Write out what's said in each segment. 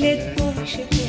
دلت باشه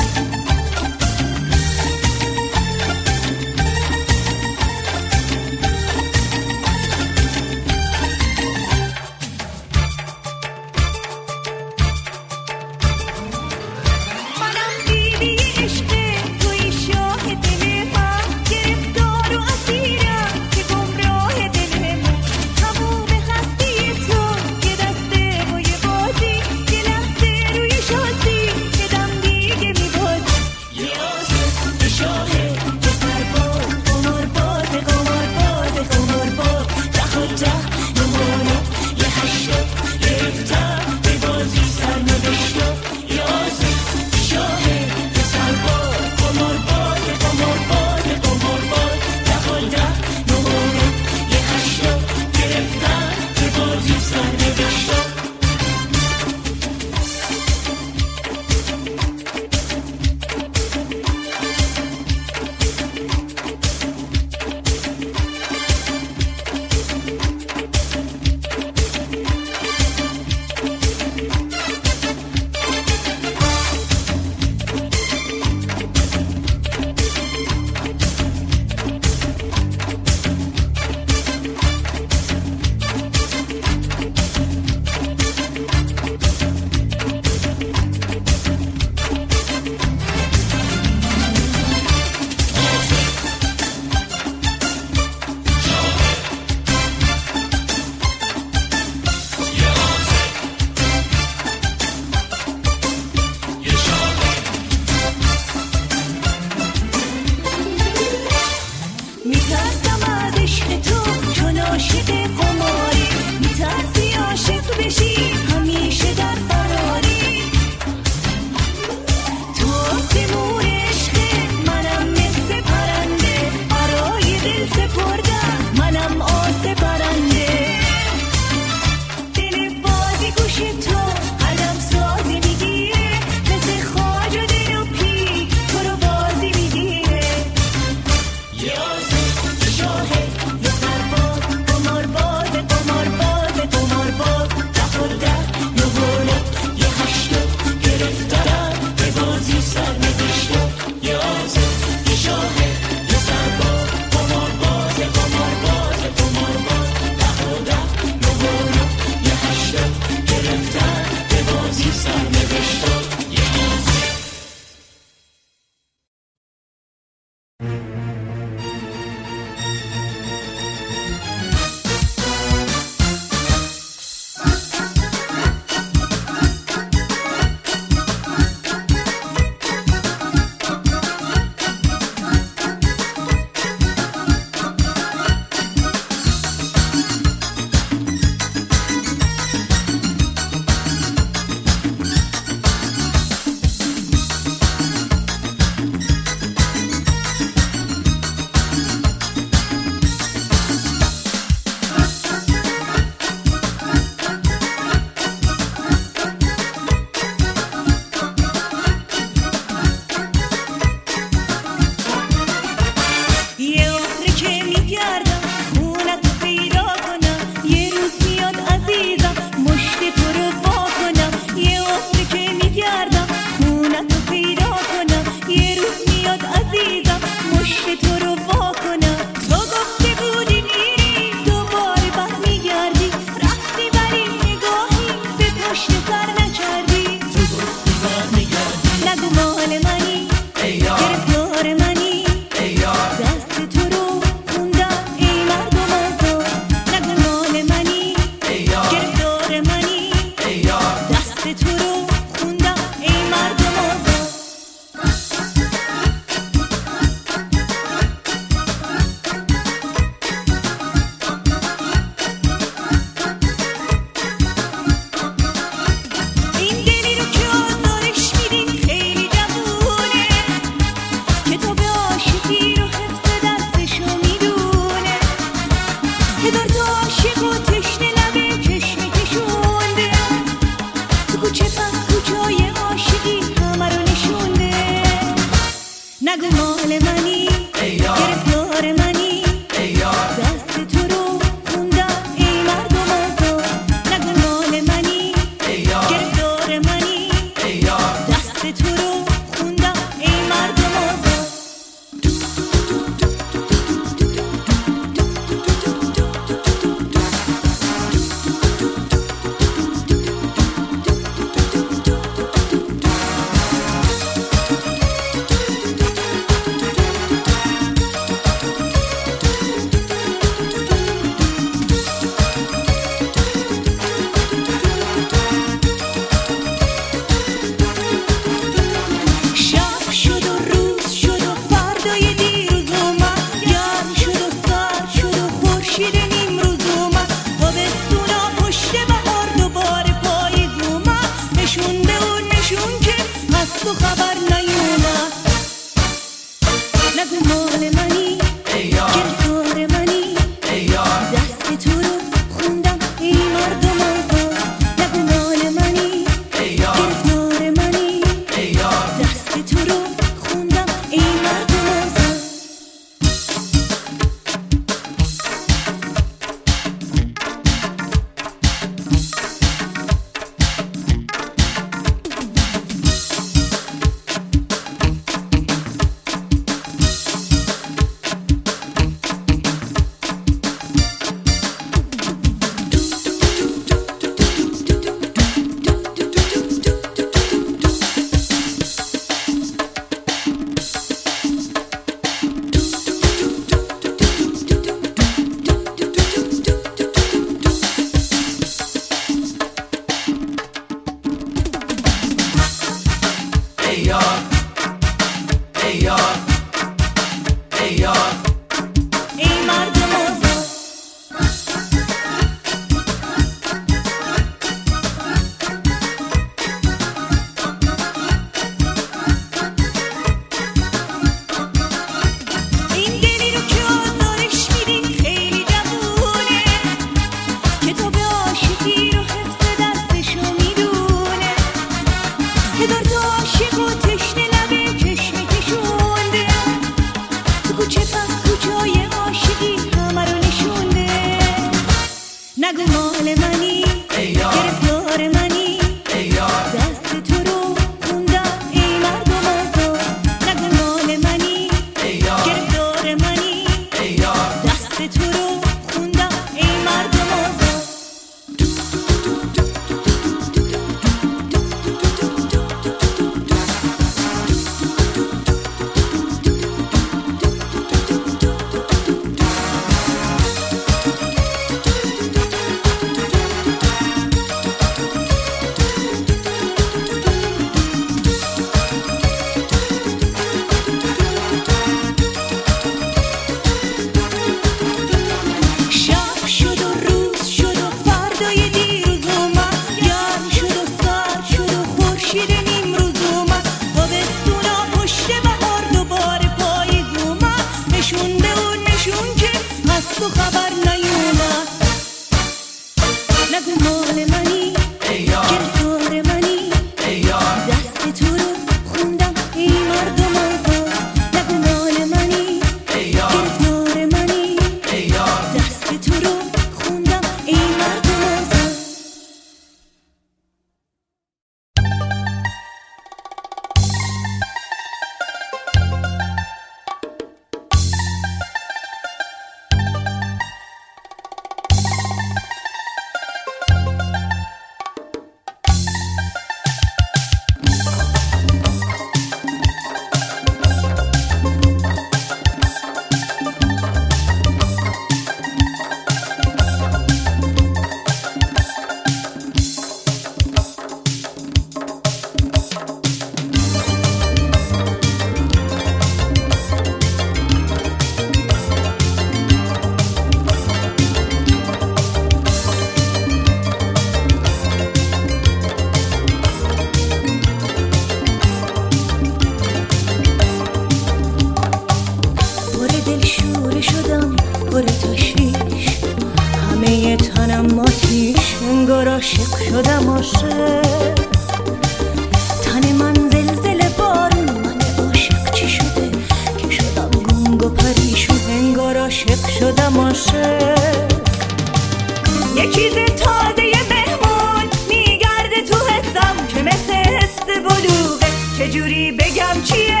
چجوری بگم چیه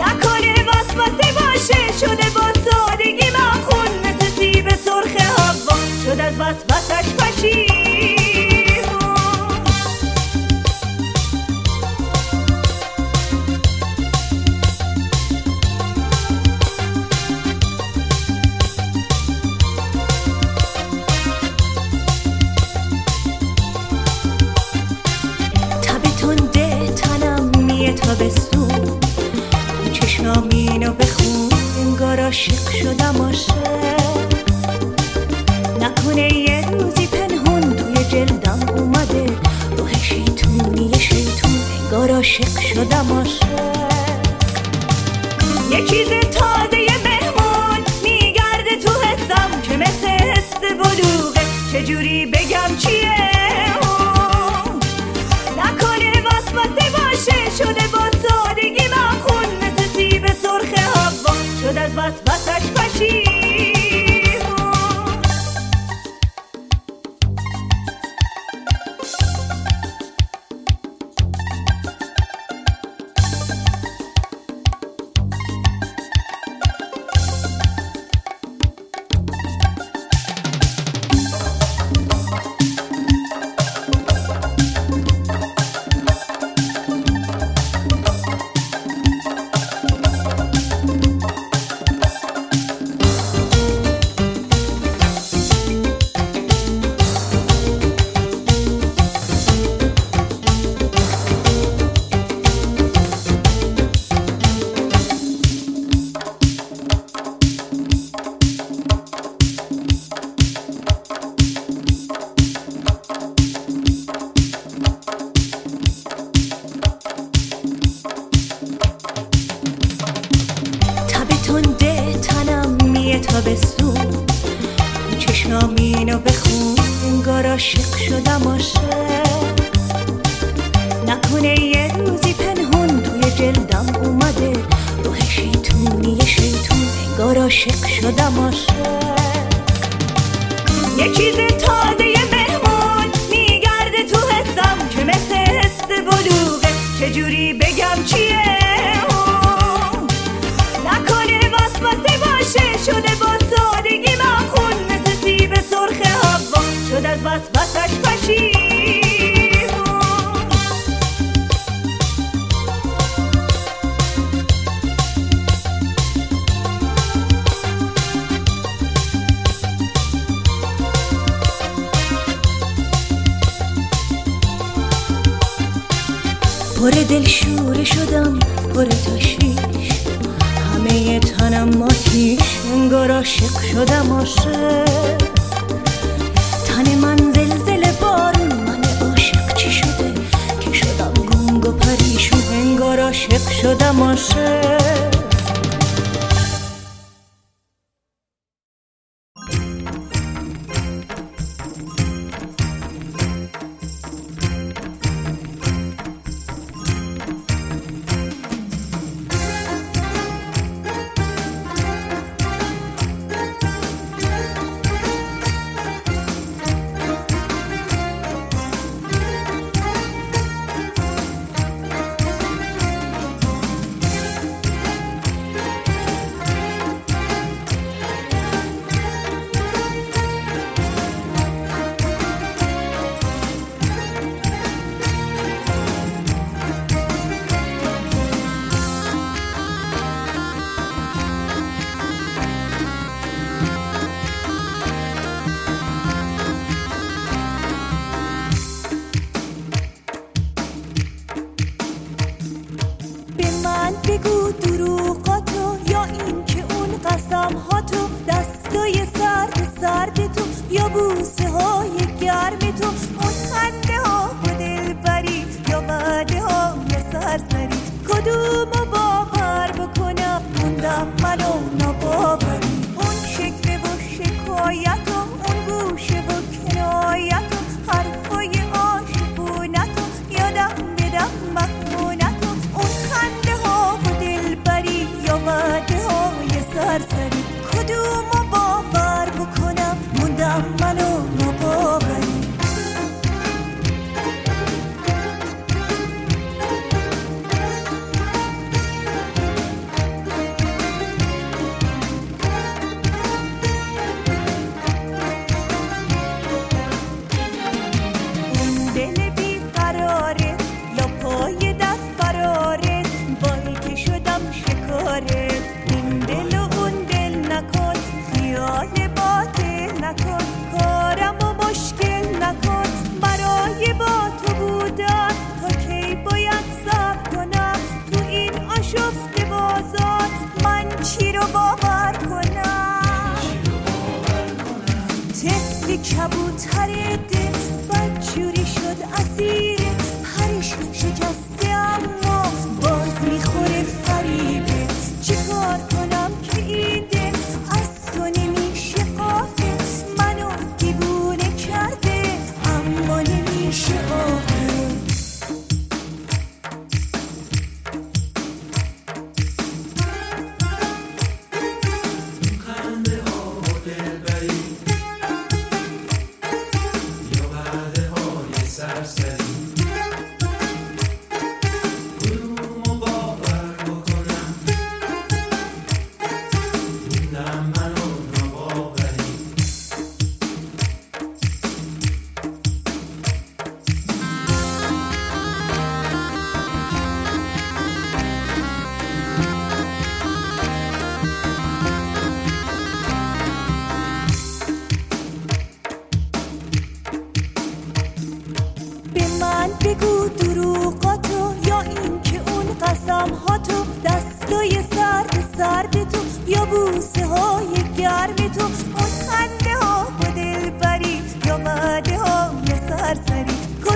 نکنه واسواسه باشه شده با سادگی من خون مثل سیب سرخ هوا. شد از وسوسش پشید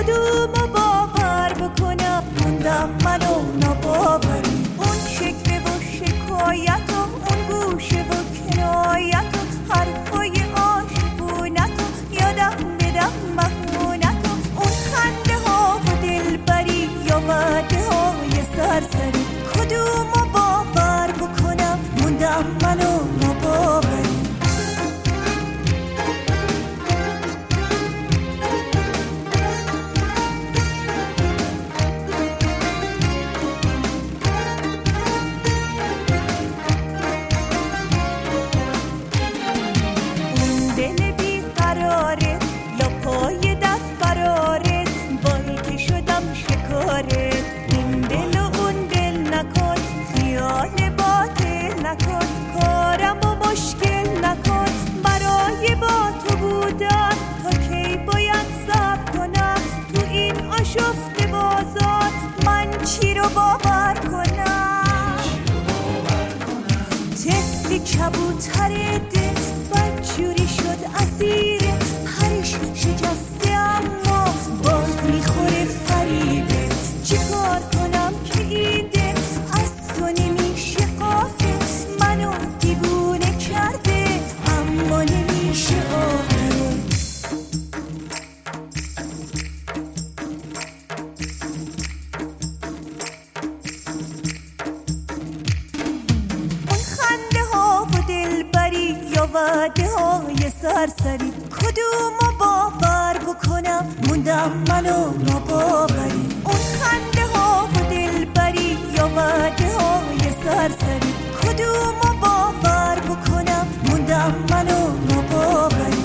do وعده های سرسری کدومو باور بکنم؟ موندم منو را باوری اون خنده ها و دلبری یا وعده های سرسری کدومو باور بکنم؟ موندم منو را باوری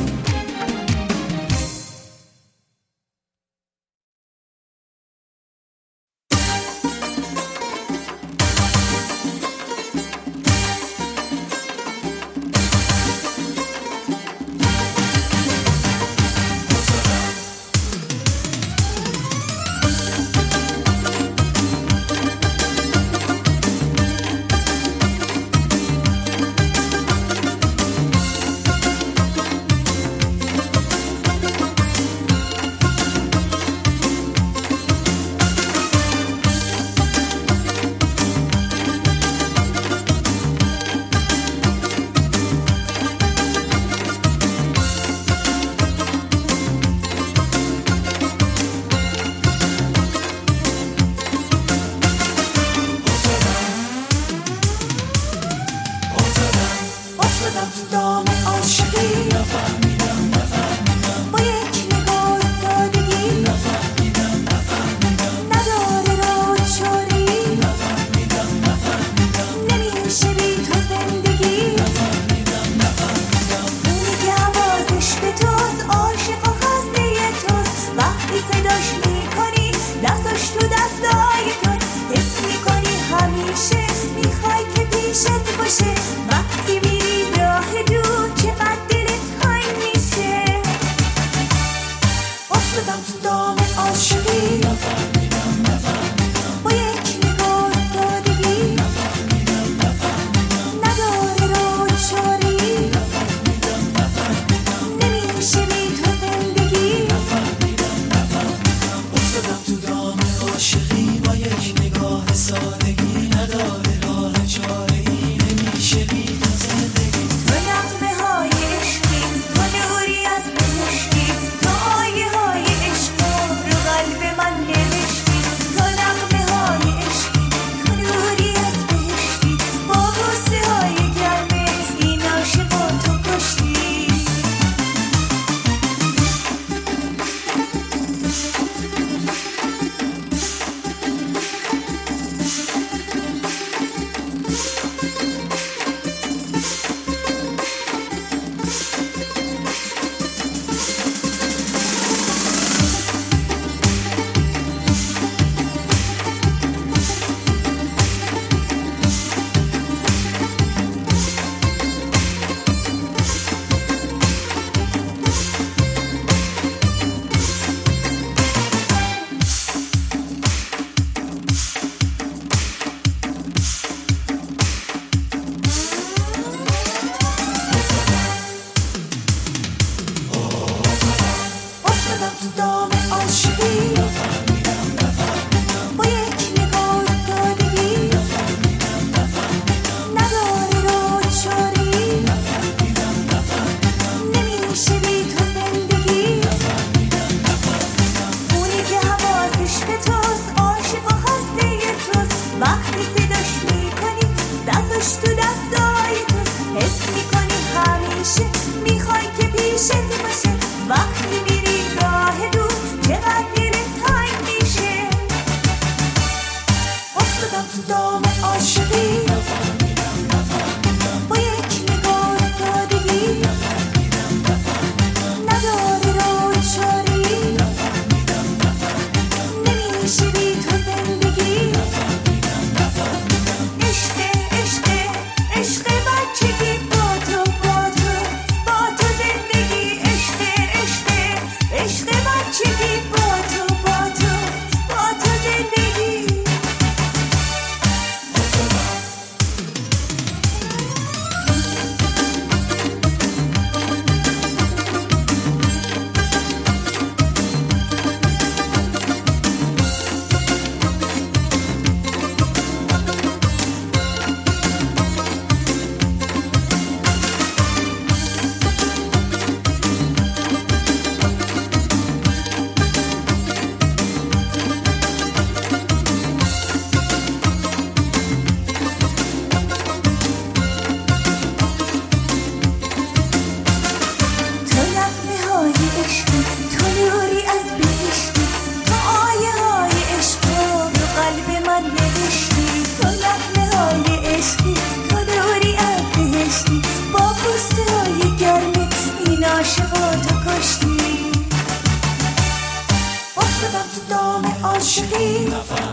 Nafa.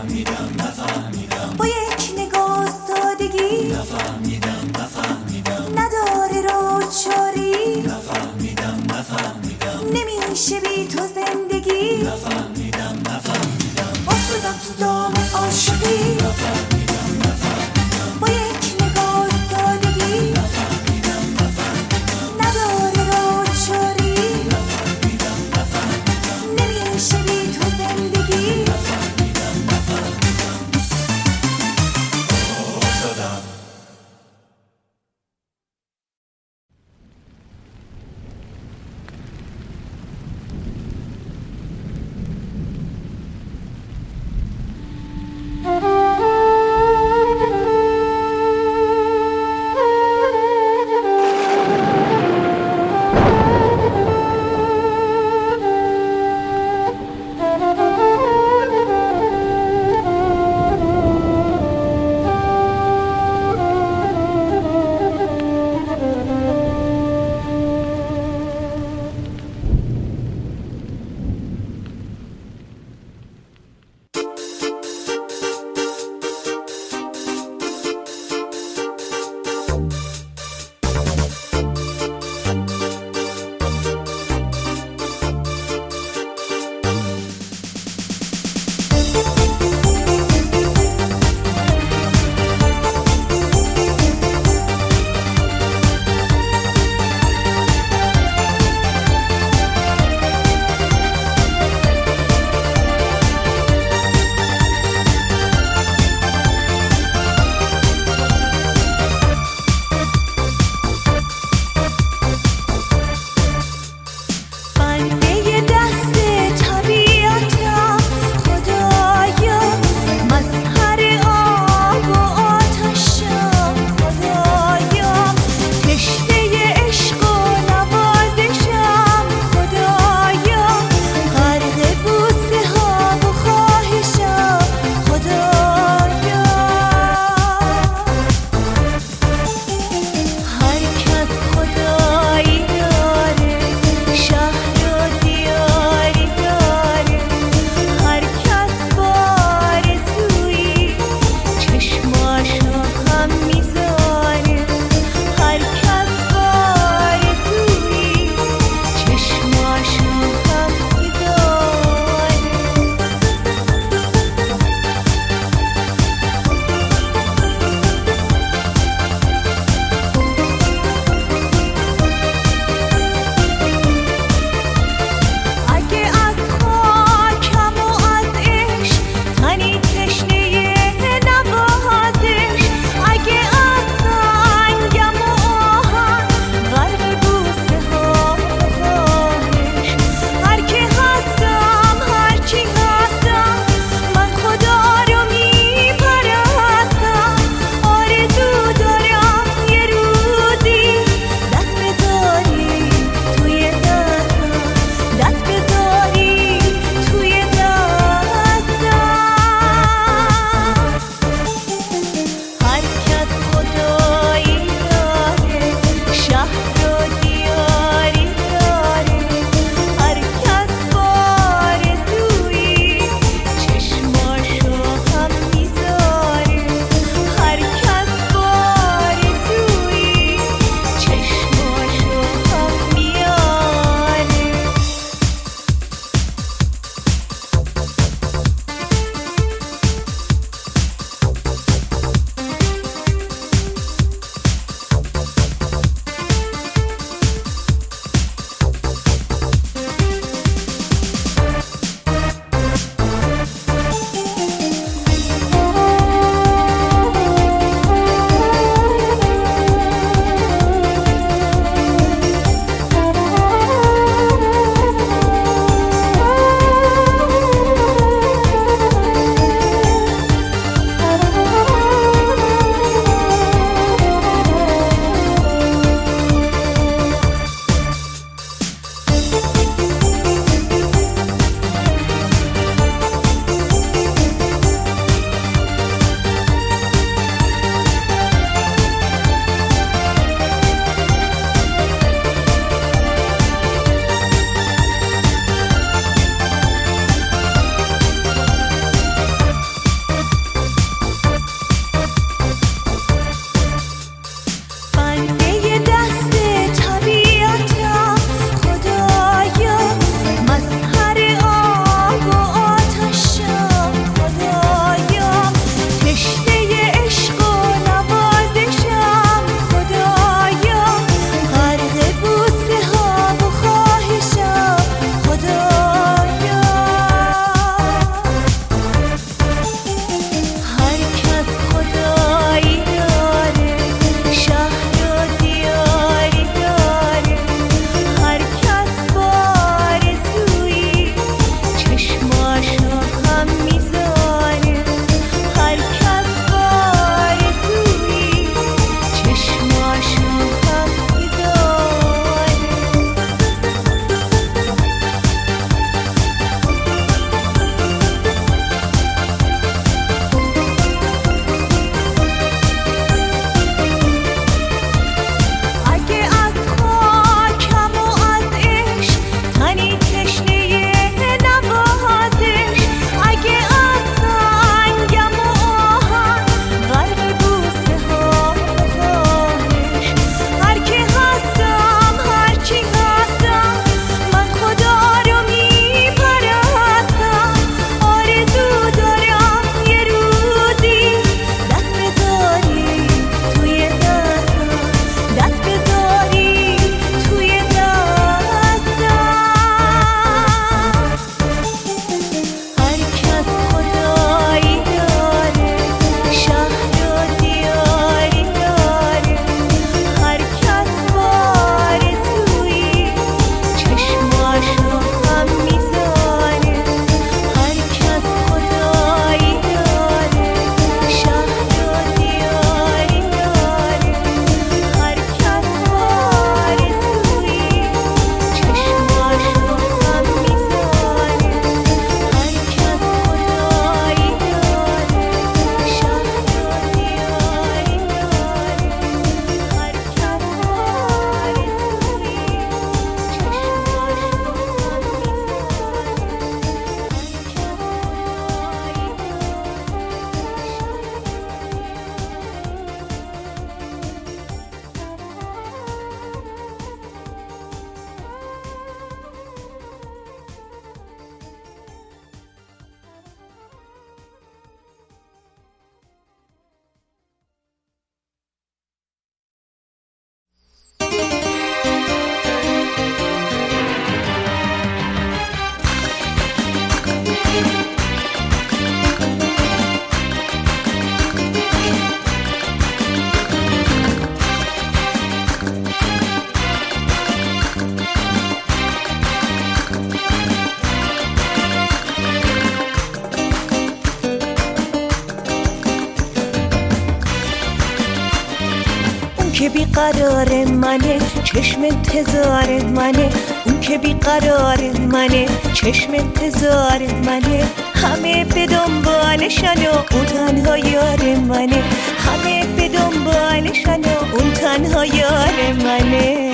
منه چشم انتظار منه اون که بیقرار منه چشم انتظار منه. همه به دنبالشن و اون تنها یار منه. همه به دنبالشن و اون تنها یار منه.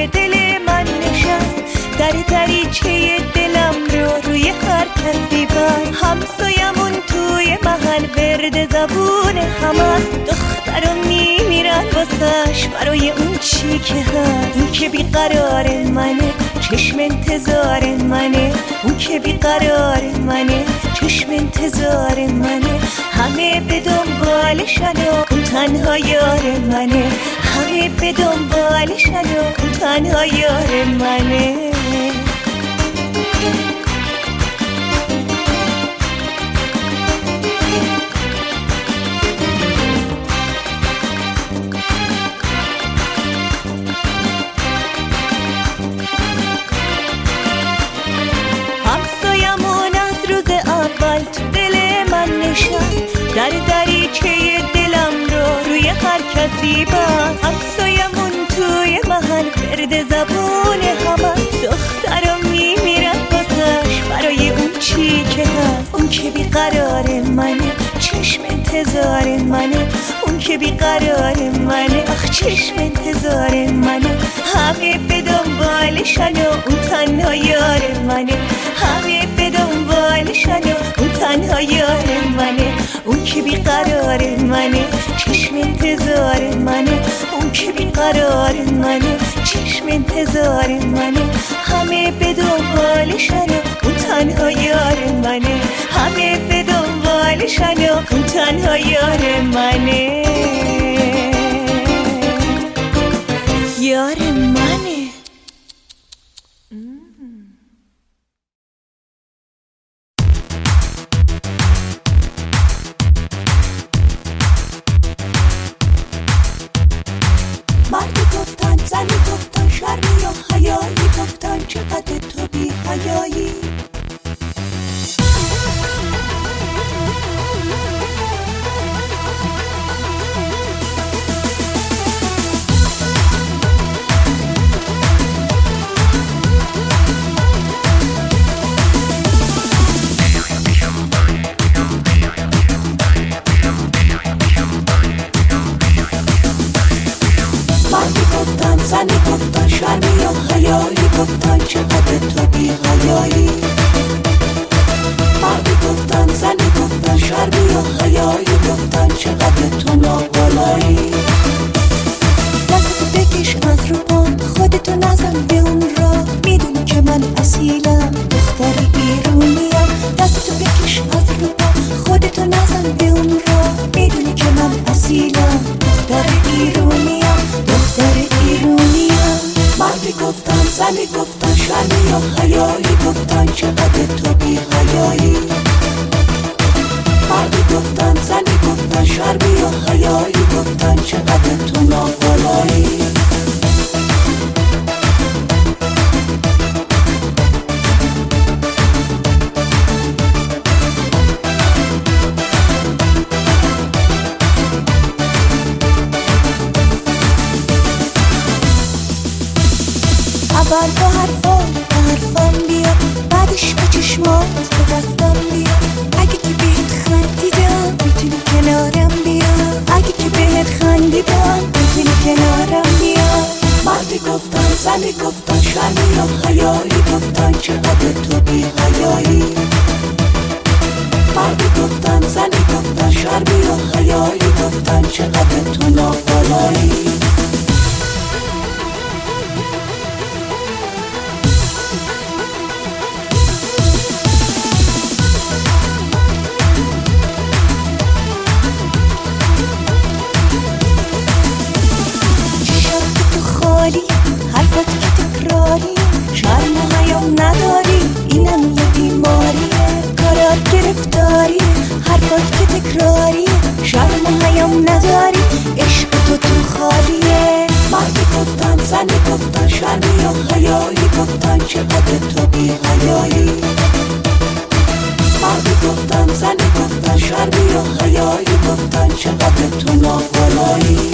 به دل من نشست. در دریچه دلم رو روی هر کسی بست همسایمون توی محل ورد زبون همست دخترم میمیرن واسش برای اون چی که هست. اون که بیقرار منه چشم انتظار منه. اون که بیقرار منه چشم انتظار منه. همه به دنبالشن و تنها یار منه. همه به دنبالشن و تنها یار منه همسایمون از روز اول دل من در کسی بست همسایمون توی محل برد زبون همه. دخترم میمیرن بازش برای اون چی که هست. اون که بیقرار منه چشم انتظار منه. اون که بیقرار منه آخ چشم انتظار منه. همه به دنبالشن و اون تنها یار منه. همه به دنبالشن و اون تنها یار منه. اون که بیقرار منه چشم انتظار منه. اون که بیقرار منه. چشم انتظار منه. همه به دنبالشن و اون تنها یار منه. همه به دنبالشن و اون تنها یار منه. یار منه. مردی گفتن زنی گفتن شرمی و حیایی گفتن چقدر تو بی حیایی. مردی گفتن زنی گفتن شرمی و حیایی گفتن چقدر تو نابالایی اول با حرفا با حرفام بیا. بعدش با چشمات به دستم بیا. اگه که بهت خندیدم می‌تونی کنارم بیا. اگه که بهت خندیدم می‌تونی کنارم بیا. مردی گفتن زنی گفتن شرمی و حیایی گفتن چقدر تو بی حیایی. مردی گفتن زنی گفتن شرمی و حیایی گفتن چقدر تو نابالایی نداری؟ عشق تو تو خالیه. مردی گفتن زنی گفتن شرمی و حیایی گفتن چقدر تو بی حیایی. مردی گفتن زنی گفتن شرمی و حیایی گفتن چقدر تو ناخلایی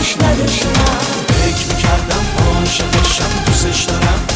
نداشتم. فکر می‌کردم عاشقشم دوستش دارم.